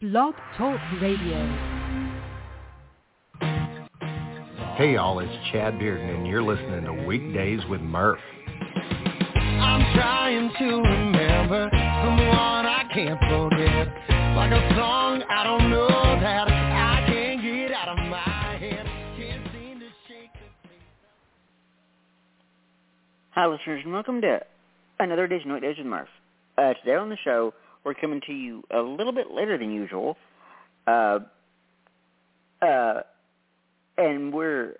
Blog Talk Radio. Hey y'all, it's Chad Bearden and you're listening to Weekdays with Murph. I'm trying to remember someone I can't forget. Like a song I don't know that I can't get out of my head. Can't seem to shake the Hi, listeners, and welcome to another edition of Weekdays with Murph. Uh, today on the show, we're coming to you a little bit later than usual, uh, uh, and we're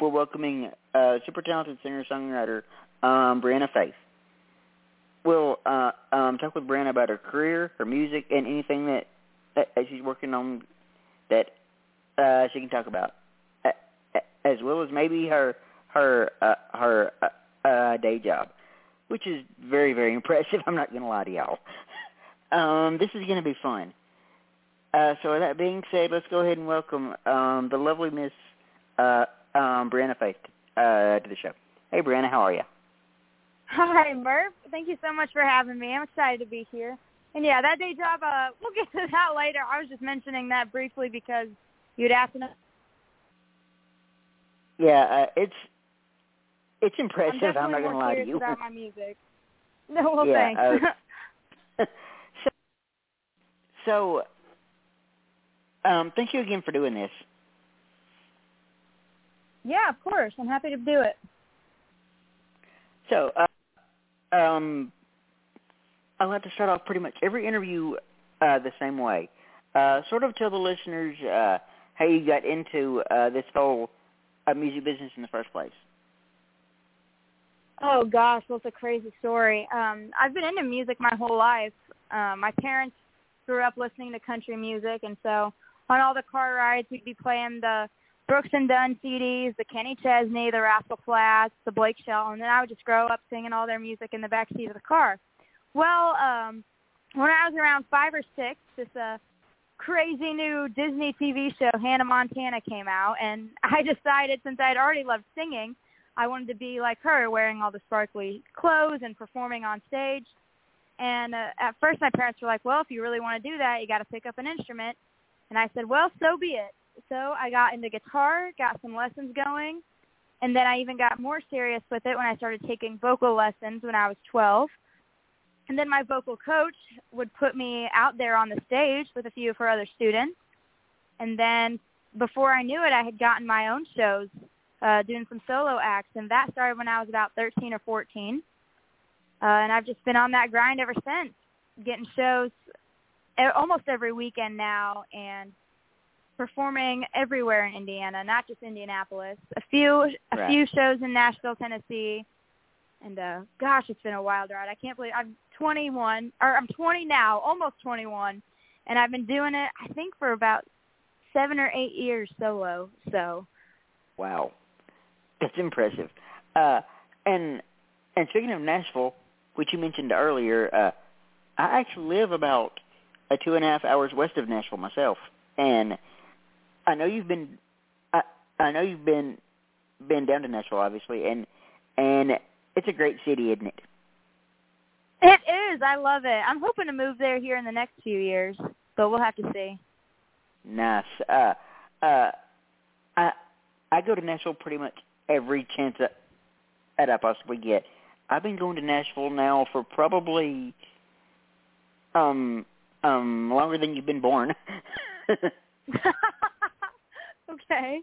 we're welcoming uh, super talented singer-songwriter um, Breanna Faith. We'll uh, um, talk with Breanna about her career, her music, and anything that, that she's working on that uh, she can talk about, uh, as well as maybe her her uh, her uh, uh, day job, which is very very impressive. I'm not going to lie to y'all. Um, this is going to be fun. Uh, so with that being said, let's go ahead and welcome um, the lovely Miss uh, um, Breanna Faith uh, to the show. Hey, Breanna, how are you? Hi, Murph. Thank you so much for having me. I'm excited to be here. And yeah, that day job, uh, we'll get to that later. I was just mentioning that briefly because you'd asked enough. Yeah, uh, it's it's I'm impressive. definitely I'm not going to lie to you. about my music. No, well, Yeah, thanks. uh, so, so um, thank you again for doing this. yeah, of course. I'm happy to do it. So, uh, um, I like to start off pretty much every interview uh, the same way. Uh, sort of tell the listeners uh, how you got into uh, this whole uh, music business in the first place. Oh gosh, it's a crazy story. Um, I've been into music my whole life. Um, my parents grew up listening to country music, and so on all the car rides, we'd be playing the Brooks and Dunn CDs, the Kenny Chesney, the Rascal Flatts, the Blake Shelton, and then I would just grow up singing all their music in the back seat of the car. Well, um, when I was around five or six, this uh, crazy new Disney TV show, Hannah Montana, came out, and I decided since I'd already loved singing, I wanted to be like her, wearing all the sparkly clothes and performing on stage. And uh, at first, my parents were like, "Well, if you really want to do that, you got to pick up an instrument." And I said, "Well, so be it." So I got into guitar, got some lessons going, and then I even got more serious with it when I started taking vocal lessons when I was 12. And then my vocal coach would put me out there on the stage with a few of her other students. And then before I knew it, I had gotten my own shows, uh, doing some solo acts, and that started when I was about 13 or 14. Uh, and I've just been on that grind ever since, getting shows almost every weekend now, and performing everywhere in Indiana, not just Indianapolis. A few a Right. few shows in Nashville, Tennessee. And uh gosh, it's been a wild ride. I can't believe I'm 21 or I'm 20 now, almost 21, and I've been doing it I think for about 7 or 8 years solo. So, Wow, that's impressive. Uh, and and speaking of Nashville, which you mentioned earlier, uh, I actually live about uh, two and a half hours west of Nashville myself, and I know you've been I, I know you've been been down to Nashville, obviously, and and it's a great city, isn't it? it is. I love it. I'm hoping to move there here in the next few years, but we'll have to see. Nice. Uh, uh, I I go to Nashville pretty much every chance that, that I possibly get. I've been going to Nashville now for probably um um longer than you've been born. okay.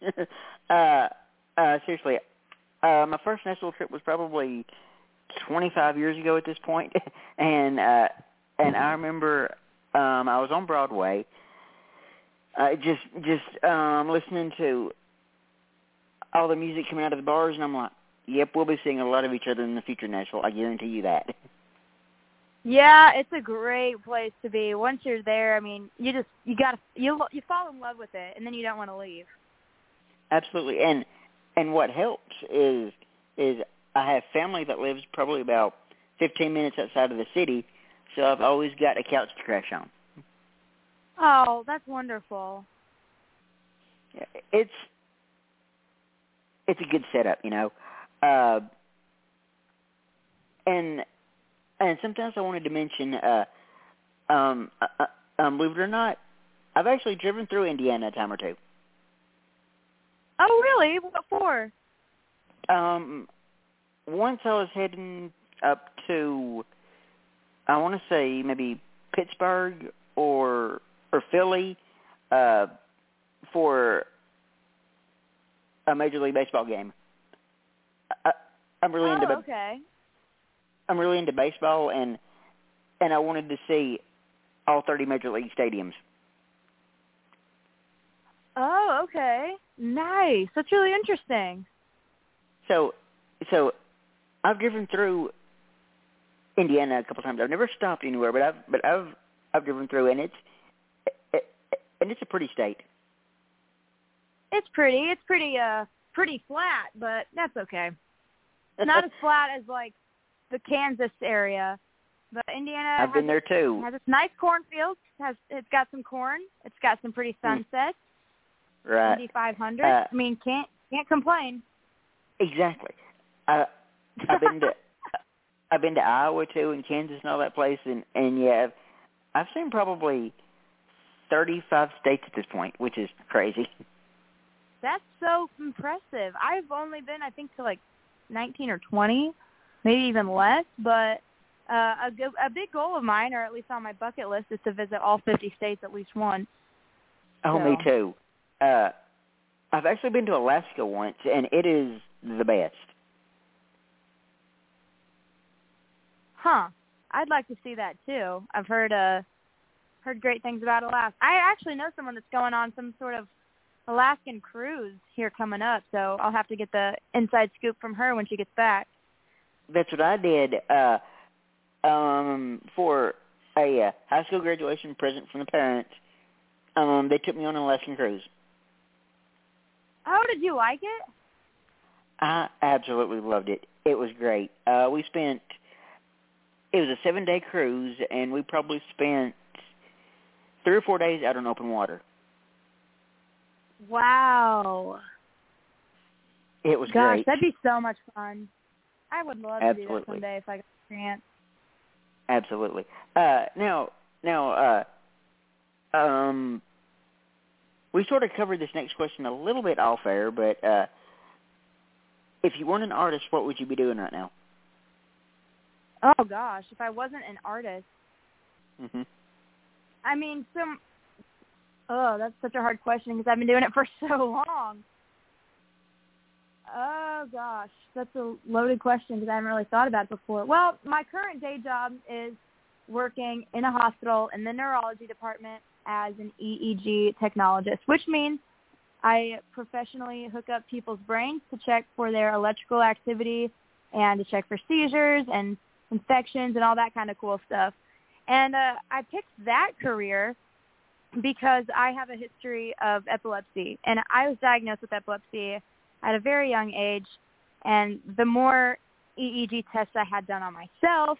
uh, uh, seriously, uh, my first Nashville trip was probably 25 years ago at this point, and uh, and I remember um, I was on Broadway, uh, just just um, listening to all the music coming out of the bars, and I'm like, yep, we'll be seeing a lot of each other in the future, Nashville. I guarantee you that. Yeah, it's a great place to be. Once you're there, I mean, you just you got you you fall in love with it, and then you don't want to leave. Absolutely, and and what helps is is I have family that lives probably about 15 minutes outside of the city, so I've always got a couch to crash on. Oh, that's wonderful. It's it's a good setup, you know. Uh, and and sometimes I wanted to mention uh, Um, uh, uh, um, believe it or not, I've actually driven through Indiana a time or two. Oh, really? What for? Um, once I was heading up to, I want to say maybe Pittsburgh or or Philly, uh, for a Major League Baseball game. I, I'm really oh, into okay. I'm really into baseball and and I wanted to see all 30 major league stadiums. Oh, okay. Nice. That's really interesting. So so I've driven through Indiana a couple times. I've never stopped anywhere, but I've but I've I've driven through and it's it, and it's a pretty state. It's pretty. It's pretty uh pretty flat, but that's okay. It's not as flat as like the Kansas area, but Indiana I've been there too. has its nice cornfields. Has it's got some corn. It's got some pretty sunsets. Right. Indy 500. Uh, I mean, can't can't complain. Exactly. Uh, I've been to I've been to Iowa too, and Kansas and all that place, and and yeah, I've, I've seen probably thirty five states at this point, which is crazy. That's so impressive. I've only been, I think, to like 19 or 20, maybe even less. But uh, a, go- a big goal of mine, or at least on my bucket list, is to visit all 50 states at least once. Oh, So- me too. Uh, I've actually been to Alaska once, and it is the best. Huh. I'd like to see that too. I've heard uh heard great things about Alaska. I actually know someone that's going on some sort of Alaskan cruise here coming up, so I'll have to get the inside scoop from her when she gets back. That's what I did uh, um, for a uh, high school graduation present from the parents. Um, they took me on an Alaskan cruise. Oh, did you like it? I absolutely loved it. It was great. Uh, we spent it was a seven day cruise, and we probably spent three or four days out on open water. Wow. It was Gosh, great. that'd be so much fun. I would love to do that someday if I got a chance. Absolutely. Uh, now, now, uh, um, we sort of covered this next question a little bit off air, but uh, if you weren't an artist, what would you be doing right now? Oh gosh, if I wasn't an artist, hmm I mean, some. Oh, that's such a hard question because I've been doing it for so long. Oh gosh, that's a loaded question because I haven't really thought about it before. Well, my current day job is working in a hospital in the neurology department as an EEG technologist, which means I professionally hook up people's brains to check for their electrical activity and to check for seizures and infections and all that kind of cool stuff. And uh, I picked that career because I have a history of epilepsy, and I was diagnosed with epilepsy at a very young age. And the more EEG tests I had done on myself,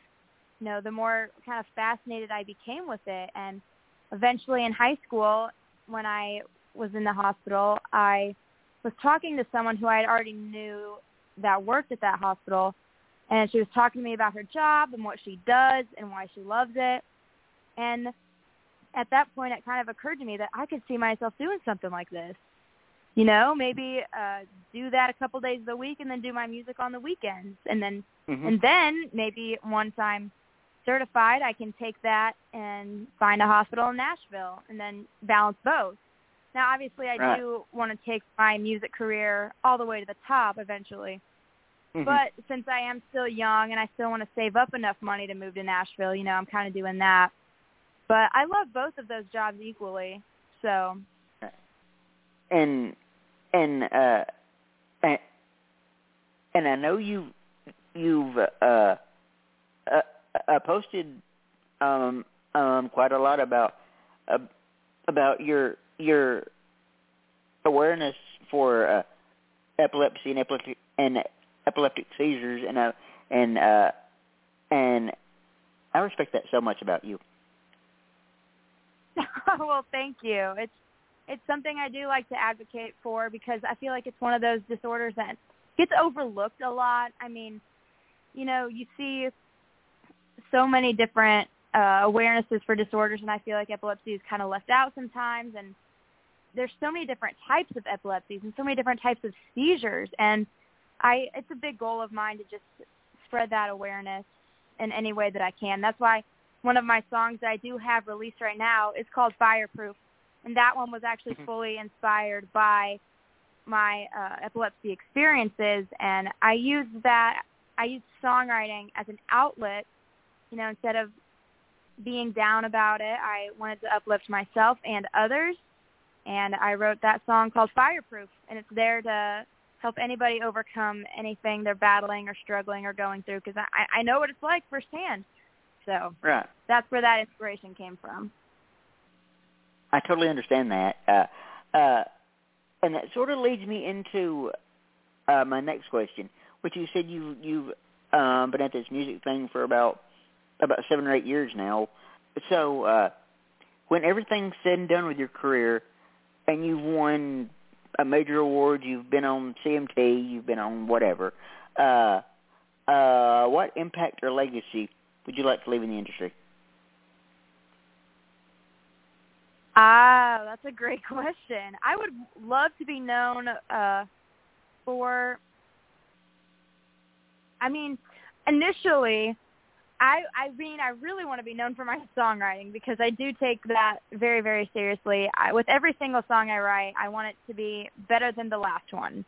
you know, the more kind of fascinated I became with it. And eventually, in high school, when I was in the hospital, I was talking to someone who I already knew that worked at that hospital, and she was talking to me about her job and what she does and why she loves it. And at that point, it kind of occurred to me that I could see myself doing something like this. You know, maybe uh, do that a couple days a week and then do my music on the weekends. And then, hmm and then maybe once I'm certified, I can take that and find a hospital in Nashville and then balance both. Now, obviously, I Right. do want to take my music career all the way to the top eventually. Mhm. But since I am still young and I still want to save up enough money to move to Nashville, you know, I'm kind of doing that. But I love both of those jobs equally. So, and and uh and, and I know you you've uh, uh, uh posted um um quite a lot about uh, about your your awareness for uh, epilepsy and epileptic and epileptic seizures and uh and uh and I respect that so much about you. well, thank you. It's it's something I do like to advocate for because I feel like it's one of those disorders that gets overlooked a lot. I mean, you know, you see so many different uh, awarenesses for disorders, and I feel like epilepsy is kind of left out sometimes. And there's so many different types of epilepsies and so many different types of seizures, and I it's a big goal of mine to just spread that awareness in any way that I can. That's why one of my songs that I do have released right now is called Fireproof, and that one was actually Mhm. fully inspired by my uh, epilepsy experiences, and I used that. I used songwriting as an outlet. You know, instead of being down about it, I wanted to uplift myself and others, and I wrote that song called Fireproof, and it's there to help anybody overcome anything they're battling or struggling or going through because I, I know what it's like firsthand. So Right. that's where that inspiration came from. I totally understand that. Uh, uh, and that sort of leads me into uh, my next question, which you said you you've um, been at this music thing for about about seven or eight years now. So uh, when everything's said and done with your career, and you've won a major award, you've been on CMT, you've been on whatever. Uh, uh, what impact or legacy would you like to leave in the industry? Ah, that's a great question. I would love to be known uh, for. I mean, initially, I I mean I really want to be known for my songwriting because I do take that very very seriously. I, with every single song I write, I want it to be better than the last one,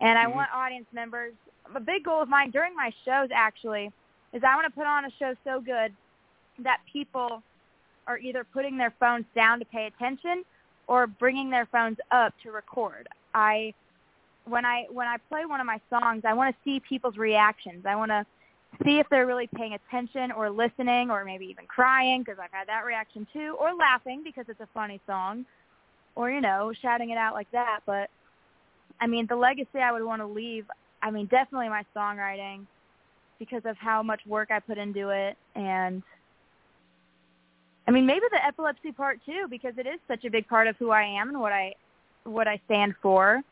and I Mhm. want audience members. A big goal of mine during my shows actually is I want to put on a show so good that people are either putting their phones down to pay attention or bringing their phones up to record. I when I when I play one of my songs, I want to see people's reactions. I want to see if they're really paying attention or listening or maybe even crying because I've had that reaction too or laughing because it's a funny song or you know, shouting it out like that, but I mean, the legacy I would want to leave, I mean, definitely my songwriting because of how much work I put into it and I mean, maybe the epilepsy part too, because it is such a big part of who I am and what I what I stand for.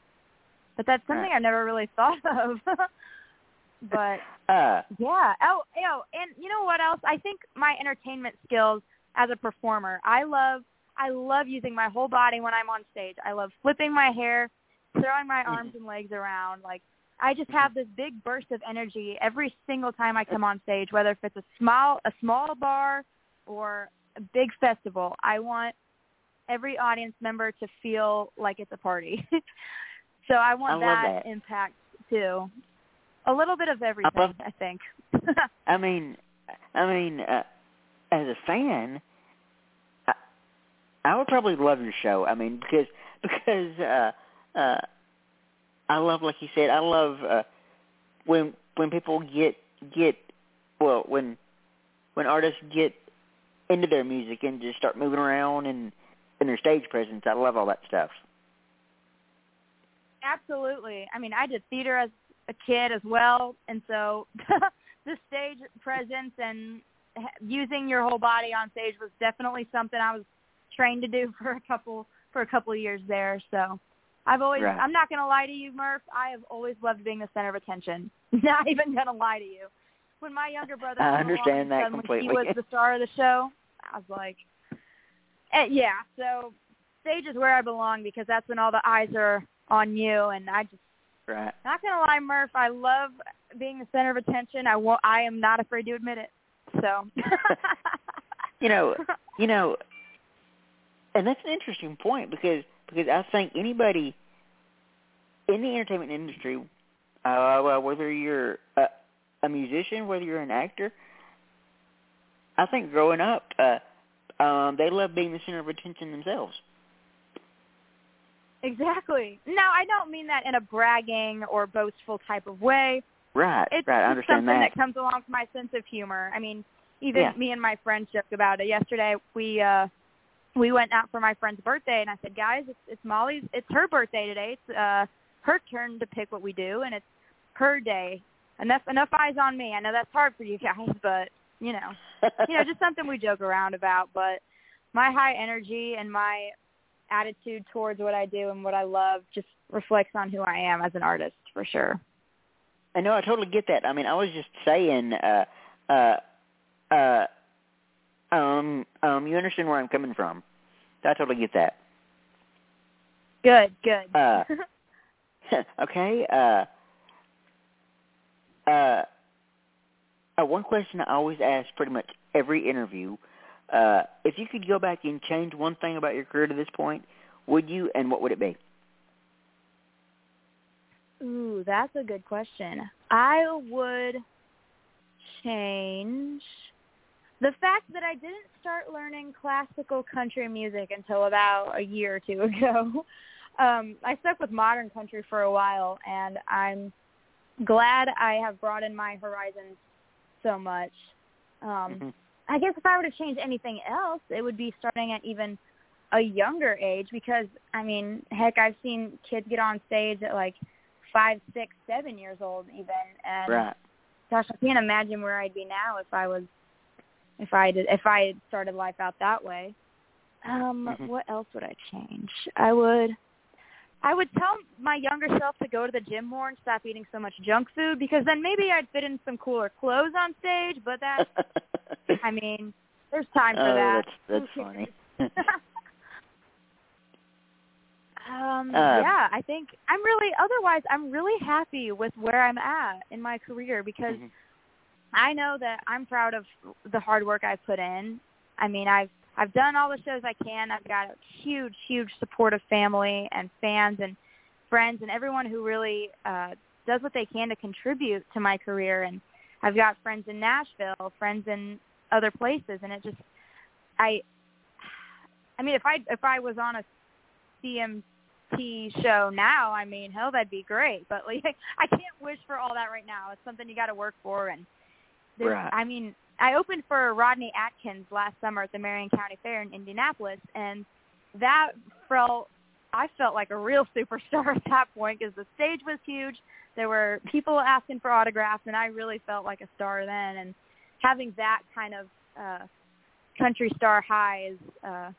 But that's something. I never really thought of. but Uh, yeah. Oh, oh, and you know what else? I think my entertainment skills as a performer. I love I love using my whole body when I'm on stage. I love flipping my hair, throwing my arms and legs around. Like I just have this big burst of energy every single time I come on stage, whether if it's a small a small bar or a big festival. I want every audience member to feel like it's a party. so I want I that, that. impact too. A little bit of everything, I, love- think. I mean, I mean, uh, as a fan, I, I would probably love your show. I mean, because because uh, uh, I love, like you said, I love uh, when when people get get well when when artists get into their music and just start moving around and in their stage presence. I love all that stuff. Absolutely. I mean, I did theater as a kid as well, and so the stage presence and using your whole body on stage was definitely something I was trained to do for a couple for a couple of years there. So I've always Right. I'm not going to lie to you, Murph. I have always loved being the center of attention. Not even going to lie to you. When my younger brother I understand and that said when he was the star of the show, I was like, eh, yeah. So stage is where I belong because that's when all the eyes are on you, and I just Right. not gonna lie, Murph. I love being the center of attention. I won't, I am not afraid to admit it. So. You know, you know, and that's an interesting point because because I think anybody in the entertainment industry, uh, well, whether you're a, a musician, whether you're an actor, I think growing up, uh, um, they love being the center of attention themselves. exactly. Now, I don't mean that in a bragging or boastful type of way. Right, It's right. I understand something that. that. comes along with my sense of humor. I mean, even Yeah. me and my friends joked about it yesterday. We uh we went out for my friend's birthday, and I said, guys, it's, it's Molly's. It's her birthday today. It's uh her turn to pick what we do, and it's her day. Enough enough eyes on me. I know that's hard for you guys, but you know, you know, just something we joke around about. But my high energy and my attitude towards what I do and what I love just reflects on who I am as an artist, for sure. I know. I totally get that. I mean, I was just saying. uh uh uh um, um, you understand where I'm coming from. I totally get that. Good, good. Uh, okay. Uh, uh, uh, one question I always ask pretty much every interview: uh, if you could go back and change one thing about your career to this point, would you, and what would it be? Ooh, that's a good question. I would change the fact that I didn't start learning classical country music until about a year or two ago. Um, I stuck with modern country for a while, and I'm glad I have broadened my horizons so much. Um, Mhm. I guess if I were to change anything else, it would be starting at even a younger age because I mean, heck, I've seen kids get on stage at like five, six, seven years old even, and Right. gosh, I can't imagine where I'd be now if I was if I did if I had started life out that way. Um, Mhm. what else would I change? I would I would tell my younger self to go to the gym more and stop eating so much junk food because then maybe I'd fit in some cooler clothes on stage, but that I mean, there's time for oh, that. that's that's funny. um, Uh, yeah, I think I'm really otherwise I'm really happy with where I'm at in my career because Mhm. I know that I'm proud of the hard work I've put in. I mean, I've I've done all the shows I can. I've got a huge, huge supportive family and fans and friends and everyone who really uh, does what they can to contribute to my career. And I've got friends in Nashville, friends in other places, and it just I I mean, if I if I was on a CMT show now, I mean, hell, that'd be great. But like, I can't wish for all that right now. It's something you got to work for, and there's, Right. I mean, I opened for Rodney Atkins last summer at the Marion County Fair in Indianapolis, and that felt I felt like a real superstar at that point because the stage was huge. There were people asking for autographs, and I really felt like a star then. And having that kind of uh, country star high is uh,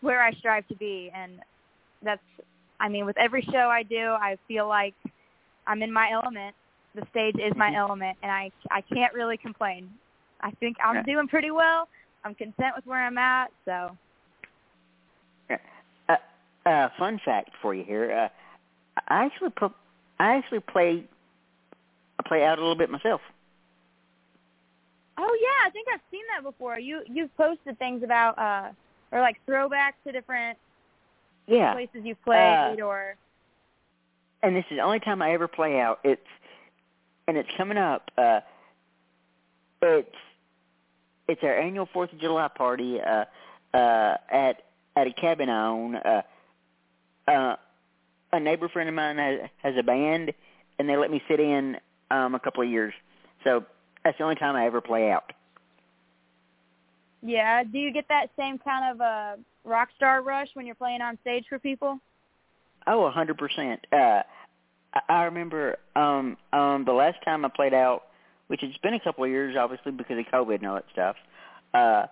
where I strive to be, and that's I mean, with every show I do, I feel like I'm in my element. The stage is my Mhm. element, and I I can't really complain. I think I'm doing pretty well. I'm content with where I'm at. So Uh, uh, fun fact for you here. Uh, I actually pu- I actually play I play out a little bit myself. Oh yeah, I think I've seen that before. You you've posted things about uh or like throwbacks to different Yeah. places you've played or and this is the only time I ever play out. It's and it's coming up. Uh, it's it's our annual Fourth of July party uh, uh, at at a cabin I own. Uh, uh, a neighbor friend of mine has, has a band, and they let me sit in um, a couple of years. So that's the only time I ever play out. yeah, do you get that same kind of uh rock star rush when you're playing on stage for people? Oh, a hundred percent. Uh, I, remember um, um, the last time I played out, which it's been a couple of years, obviously because of COVID and all that stuff. Uh,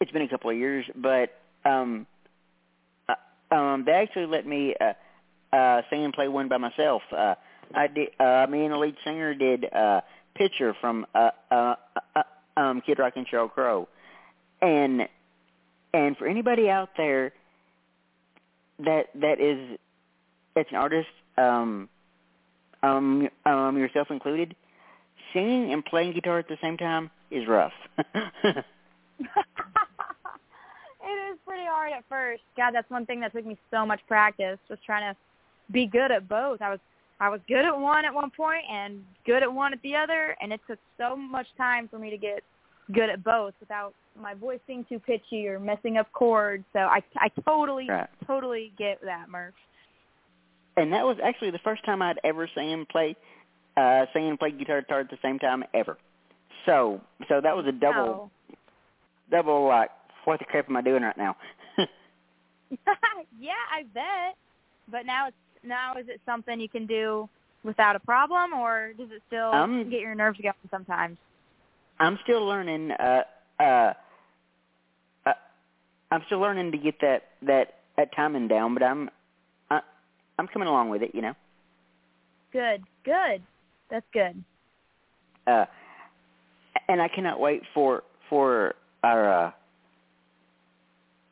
it's been a couple of years, but um, uh, um, they actually let me uh, uh, sing and play one by myself. Uh, I did. Uh, me and the lead singer did uh, "Picture" from uh, uh, uh, um, Kid Rock and Sheryl Crow, and and for anybody out there that that is that's an artist, um, um, um, yourself included, singing and playing guitar at the same time is rough. it is pretty hard at first. God, that's one thing that took me so much practice just trying to be good at both. I was I was good at one at one point and good at one at the other, and it took so much time for me to get good at both without my voice being too pitchy or messing up chords. So I I totally Right. totally get that, Murph. And that was actually the first time I'd ever seen him play, uh, sing and play guitar, guitar at the same time ever. So, so that was a double, So, double like, what the crap am I doing right now? yeah, I bet. But now it's now is it something you can do without a problem, or does it still Um, get your nerves going sometimes? I'm still learning. Uh, uh, uh, I'm still learning to get that that that timing down, but I'm I'm coming along with it. You know. Good, good. That's good. Uh, and I cannot wait for for our uh,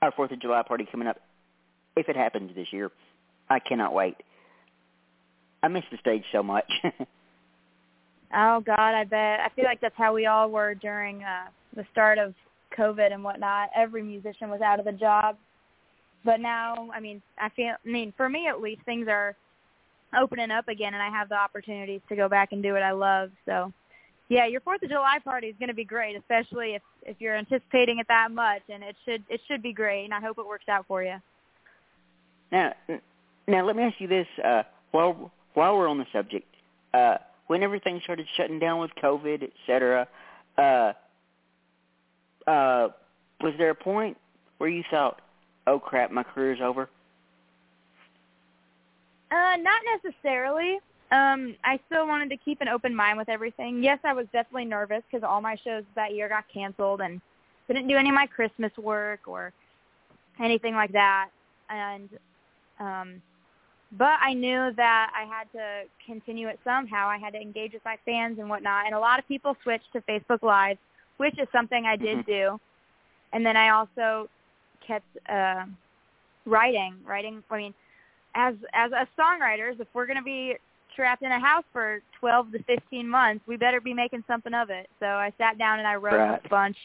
our Fourth of July party coming up. If it happens this year, I cannot wait. I miss the stage so much. oh God, I bet. I feel like that's how we all were during uh, the start of COVID and whatnot. Every musician was out of the job, but now, I mean, I feel. I mean, for me at least, things are opening up again, and I have the opportunities to go back and do what I love. So, yeah, your Fourth of July party is going to be great, especially if if you're anticipating it that much, and it should it should be great, and I hope it works out for you. Now, now let me ask you this: uh, while while we're on the subject, uh, when everything started shutting down with COVID, et cetera, uh, uh, was there a point where you thought, "Oh crap, my career's over"? Uh, not necessarily. Um, I still wanted to keep an open mind with everything. Yes, I was definitely nervous because all my shows that year got canceled and couldn't do any of my Christmas work or anything like that. And um, but I knew that I had to continue it somehow. I had to engage with my fans and whatnot. And a lot of people switched to Facebook Live, which is something I did Mm-hmm. do. And then I also kept uh, writing. Writing. I mean, as as a songwriters, if we're going to be trapped in a house for 12 to 15 months, we better be making something of it. So I sat down and I wrote Right. a bunch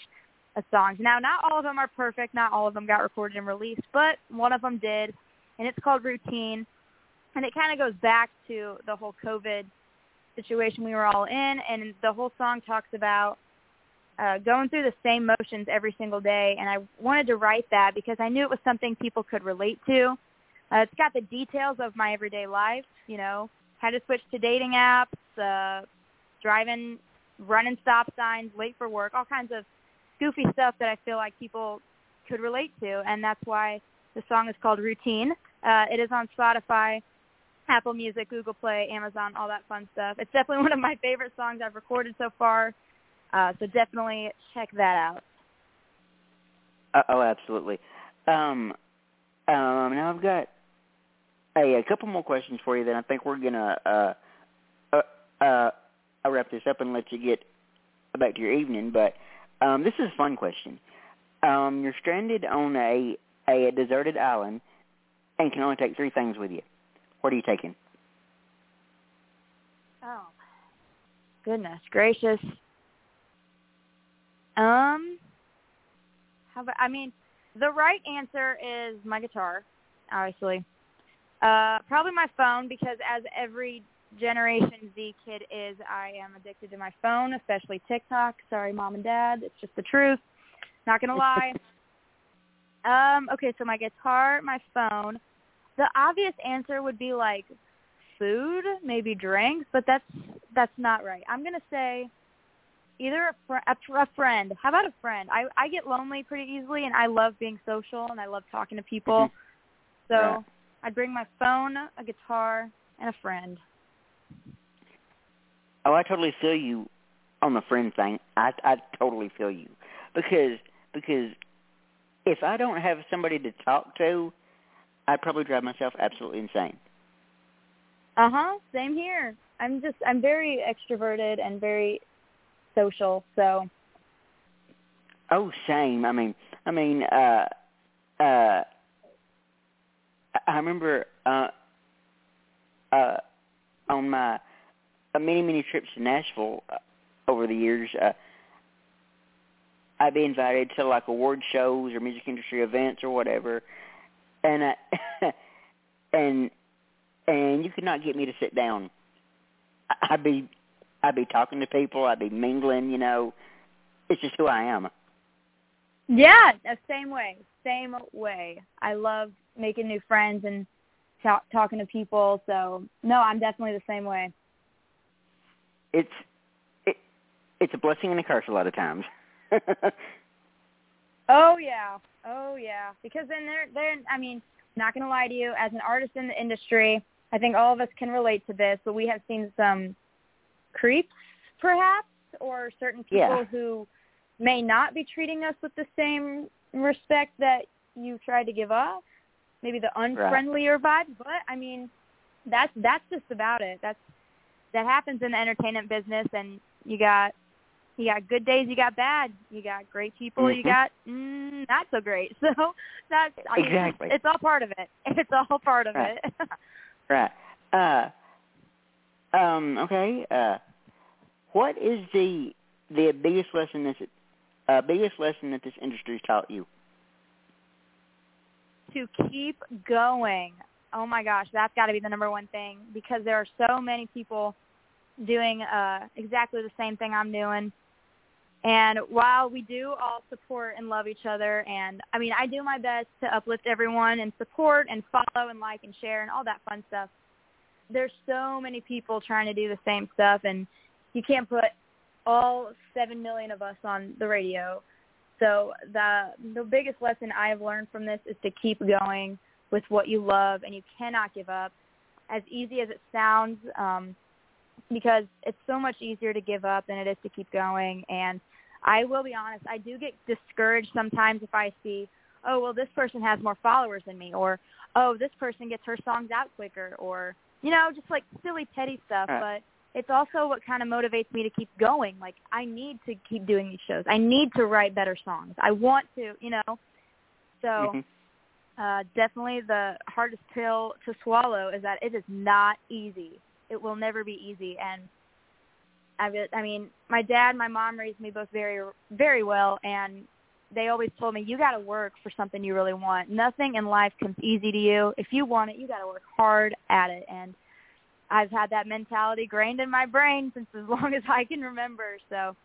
of songs. Now, not all of them are perfect. Not all of them got recorded and released, but one of them did, and it's called Routine. And it kind of goes back to the whole COVID situation we were all in, and the whole song talks about uh, going through the same motions every single day. And I wanted to write that because I knew it was something people could relate to. Uh, it's got the details of my everyday life, you know, had to switch to dating apps, uh, driving, running stop signs, late for work, all kinds of goofy stuff that I feel like people could relate to, and that's why the song is called Routine. Uh, it is on Spotify, Apple Music, Google Play, Amazon, all that fun stuff. It's definitely one of my favorite songs I've recorded so far, uh, so definitely check that out. Uh, oh, absolutely. Um, um, now I've got a, a couple more questions for you. Then I think we're gonna uh, uh, uh, wrap this up and let you get back to your evening. But um, this is a fun question. Um, you're stranded on a a deserted island and can only take three things with you. What are you taking? Oh, goodness gracious. Um, how about? I mean, the right answer is my guitar, obviously. Uh, probably my phone because as every Generation Z kid is, I am addicted to my phone, especially TikTok. Sorry, mom and dad, it's just the truth. Not gonna lie. um, okay, so my guitar, my phone. The obvious answer would be like food, maybe drinks, but that's that's not right. I'm gonna say either a, fr- a, fr- a friend. How about a friend? I I get lonely pretty easily, and I love being social, and I love talking to people. So Right. I'd bring my phone, a guitar, and a friend. Oh, I totally feel you on the friend thing. I I totally feel you because because if I don't have somebody to talk to, I'd probably drive myself absolutely insane. Uh huh. Same here. I'm just I'm very extroverted and very social. So Oh, same. I mean, I mean, uh, uh, I- remember uh, uh, on my uh, many many trips to Nashville uh, over the years. Uh, I'd be invited to like award shows or music industry events or whatever, and I, and and you could not get me to sit down. I'd be I'd be talking to people. I'd be mingling. You know, it's just who I am. yeah, the same way. Same way. I love making new friends and ta- talking to people. So no, I'm definitely the same way. it's it, it's a blessing and a curse a lot of times. Oh yeah, oh yeah. Because then they're they're. I mean, not gonna lie to you, as an artist in the industry, I think all of us can relate to this. But we have seen some creeps, perhaps, or certain people Yeah. who may not be treating us with the same respect that you tried to give off. Maybe the unfriendlier vibe. But I mean, that's that's just about it. That's that happens in the entertainment business, and you got you got good days, you got bad, you got great people, Mhm. you got mm, not so great. So that's I mean, Exactly. It's all part of it. It's all part of Right. it. Right. Uh, um, okay. Uh, what is the the biggest lesson this uh, biggest lesson that this industry's taught you? to keep going. Oh my gosh, that's got to be the number one thing because there are so many people doing uh exactly the same thing I'm doing. And while we do all support and love each other and I mean, I do my best to uplift everyone and support and follow and like and share and all that fun stuff. There's so many people trying to do the same stuff and you can't put all 7 million of us on the radio. So the the biggest lesson I have learned from this is to keep going with what you love, and you cannot give up. As easy as it sounds, um, because it's so much easier to give up than it is to keep going. And I will be honest, I do get discouraged sometimes if I see, oh well, this person has more followers than me, or oh this person gets her songs out quicker, or you know, just like silly petty stuff. Right. But it's also what kind of motivates me to keep going. Like I need to keep doing these shows. I need to write better songs. I want to, you know. So Mhm. uh definitely the hardest pill to swallow is that it is not easy. It will never be easy and I I mean, my dad my mom raised me both very very well and they always told me you got to work for something you really want. Nothing in life comes easy to you. If you want it, you got to work hard at it and I've had that mentality grained in my brain since as long as I can remember. So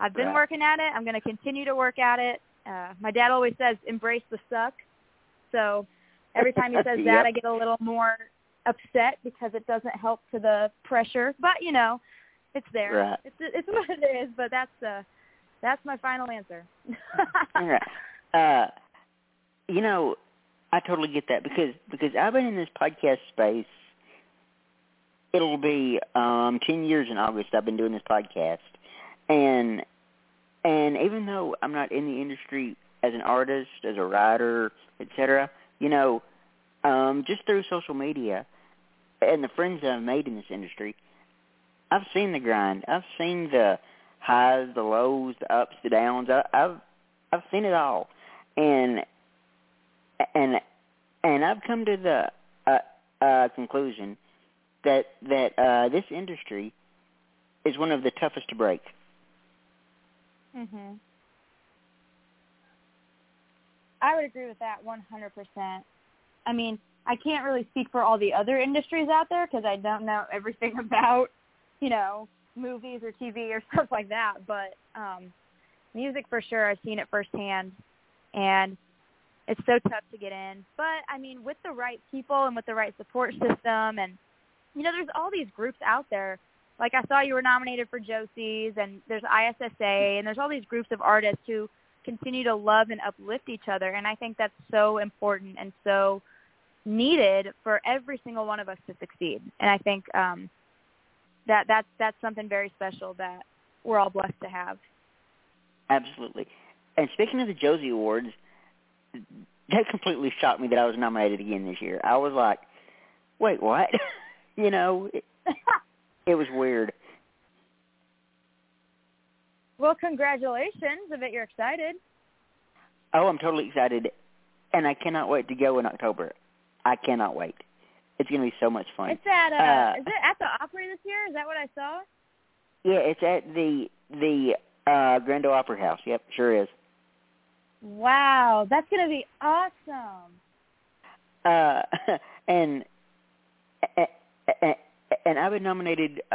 I've been Right. working at it. I'm going to continue to work at it. Uh, my dad always says, embrace the suck. So every time he says Yep. that, I get a little more upset because it doesn't help to the pressure. But, you know, it's there. Right. It's, it's what it is, but that's, uh, that's my final answer. All right. Uh, you know, I totally get that because because I've been in this podcast space. It'll be um ten years in August. I've been doing this podcast, and and even though I'm not in the industry as an artist, as a writer, etc., you know, um, just through social media and the friends that I've made in this industry, I've seen the grind. I've seen the highs, the lows, the ups, the downs. I, I've I've seen it all, and and and I've come to the uh, uh, conclusion that that uh, this industry is one of the toughest to break. Mhm. I would agree with that 100%. I mean, I can't really speak for all the other industries out there because I don't know everything about, you know, movies or TV or stuff like that. But um, music for sure, I've seen it firsthand, and it's so tough to get in. But I mean, with the right people and with the right support system, and you know, there's all these groups out there. Like I saw you were nominated for Josie's, and there's ISSA, and there's all these groups of artists who continue to love and uplift each other. And I think that's so important and so needed for every single one of us to succeed. And I think um, that that's that's something very special that we're all blessed to have. Absolutely. And speaking of the Josie Awards, that completely shocked me that I was nominated again this year. I was like, wait, what? you know, it, it was weird. well, congratulations! I bet you're excited. Oh, I'm totally excited, and I cannot wait to go in October. I cannot wait. It's going to be so much fun. It's at uh, Uh, is it at the Opry this year? Is that what I saw? Yeah, it's at the the uh Grand Ole Opry House. Yep, sure is. Wow, that's gonna be awesome. Uh, and and, and I've been nominated uh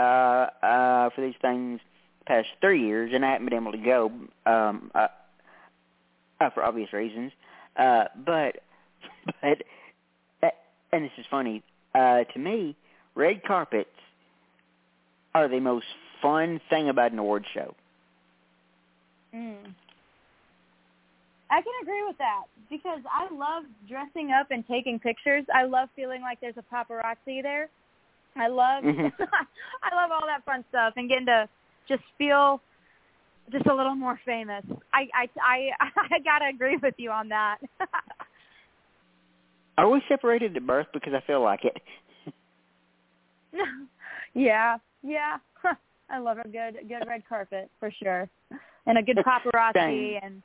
uh for these things the past three years, and I haven't been able to go um uh, uh for obvious reasons. Uh, but but uh, and this is funny uh to me, red carpets are the most fun thing about an award show. Mm. I can agree with that because I love dressing up and taking pictures. I love feeling like there's a paparazzi there. I love Mhm. I love all that fun stuff and getting to just feel just a little more famous. I I I, I gotta agree with you on that. Are we separated at birth? Because I feel like it. yeah, yeah. I love a good good red carpet for sure, and a good paparazzi Same. and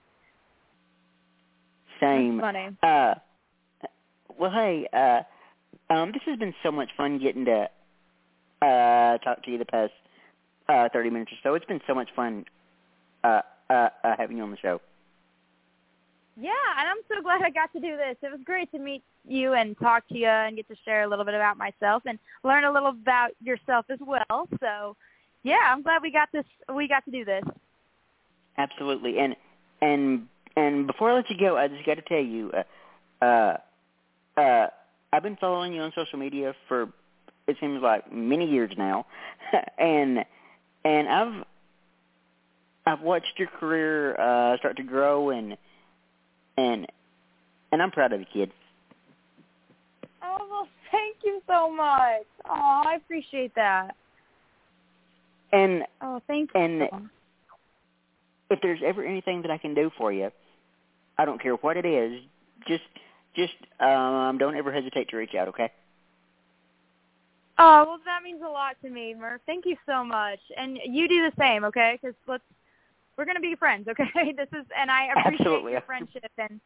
Same. funny. Uh, well, hey, uh, um, this has been so much fun getting to uh, talk to you the past uh, 30 minutes or so. It's been so much fun uh, uh, uh, having you on the show. Yeah, and I'm so glad I got to do this. It was great to meet you and talk to you and get to share a little bit about myself and learn a little about yourself as well. So, yeah, I'm glad we got this. We got to do this. Absolutely. And and and before I let you go, I just got to tell you, uh, uh, uh, I've been following you on social media for it seems like many years now, and and I've I've watched your career uh, start to grow and and and I'm proud of you, kid. Oh, well, thank you so much. Oh, I appreciate that. And Oh, thank you. And- if there's ever anything that I can do for you, I don't care what it is, just just um don't ever hesitate to reach out, okay? Oh, well, that means a lot to me, Murph. Thank you so much, and you do the same, okay? Because let's we're gonna be friends, okay? This is, and I appreciate Absolutely. your friendship and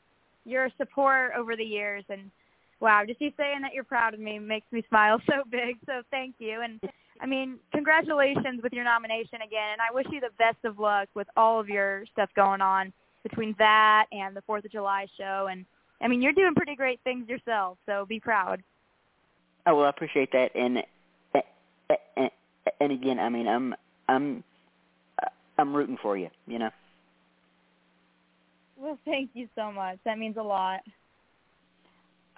your support over the years. And wow, just you saying that you're proud of me makes me smile so big. So thank you, and I mean, congratulations with your nomination again, and I wish you the best of luck with all of your stuff going on between that and the Fourth of July show. And I mean, you're doing pretty great things yourself, so be proud. Oh well, I appreciate that, and and, and again, I mean, I'm I'm I'm rooting for you, you know. Well, thank you so much. That means a lot.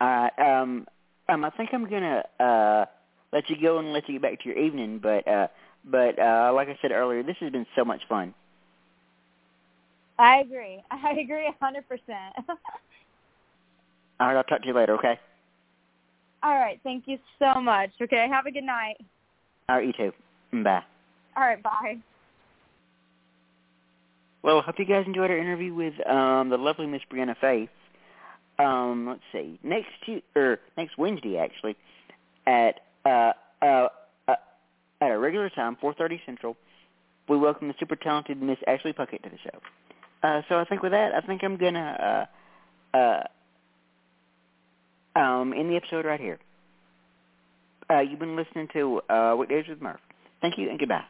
All right, um, um, I think I'm gonna uh let you go and let you get back to your evening, but uh, but uh, like I said earlier, this has been so much fun. I agree. I agree a hundred percent. All right, I'll talk to you later, okay? All right. Thank you so much. Okay. Have a good night. All right, you too. Bye. All right. Bye. Well, hope you guys enjoyed our interview with um, the lovely Miss Breanna Faith. Um, let's see, next Tu- or next Wednesday actually, at uh, uh, uh, at a regular time, 4:30 Central, we welcome the super talented Miss Ashley Puckett to the show. Uh, so I think with that, I think I'm gonna uh, uh, um, end the episode right here. Uh, you've been listening to uh, Weekdays with Murph. Thank you and goodbye.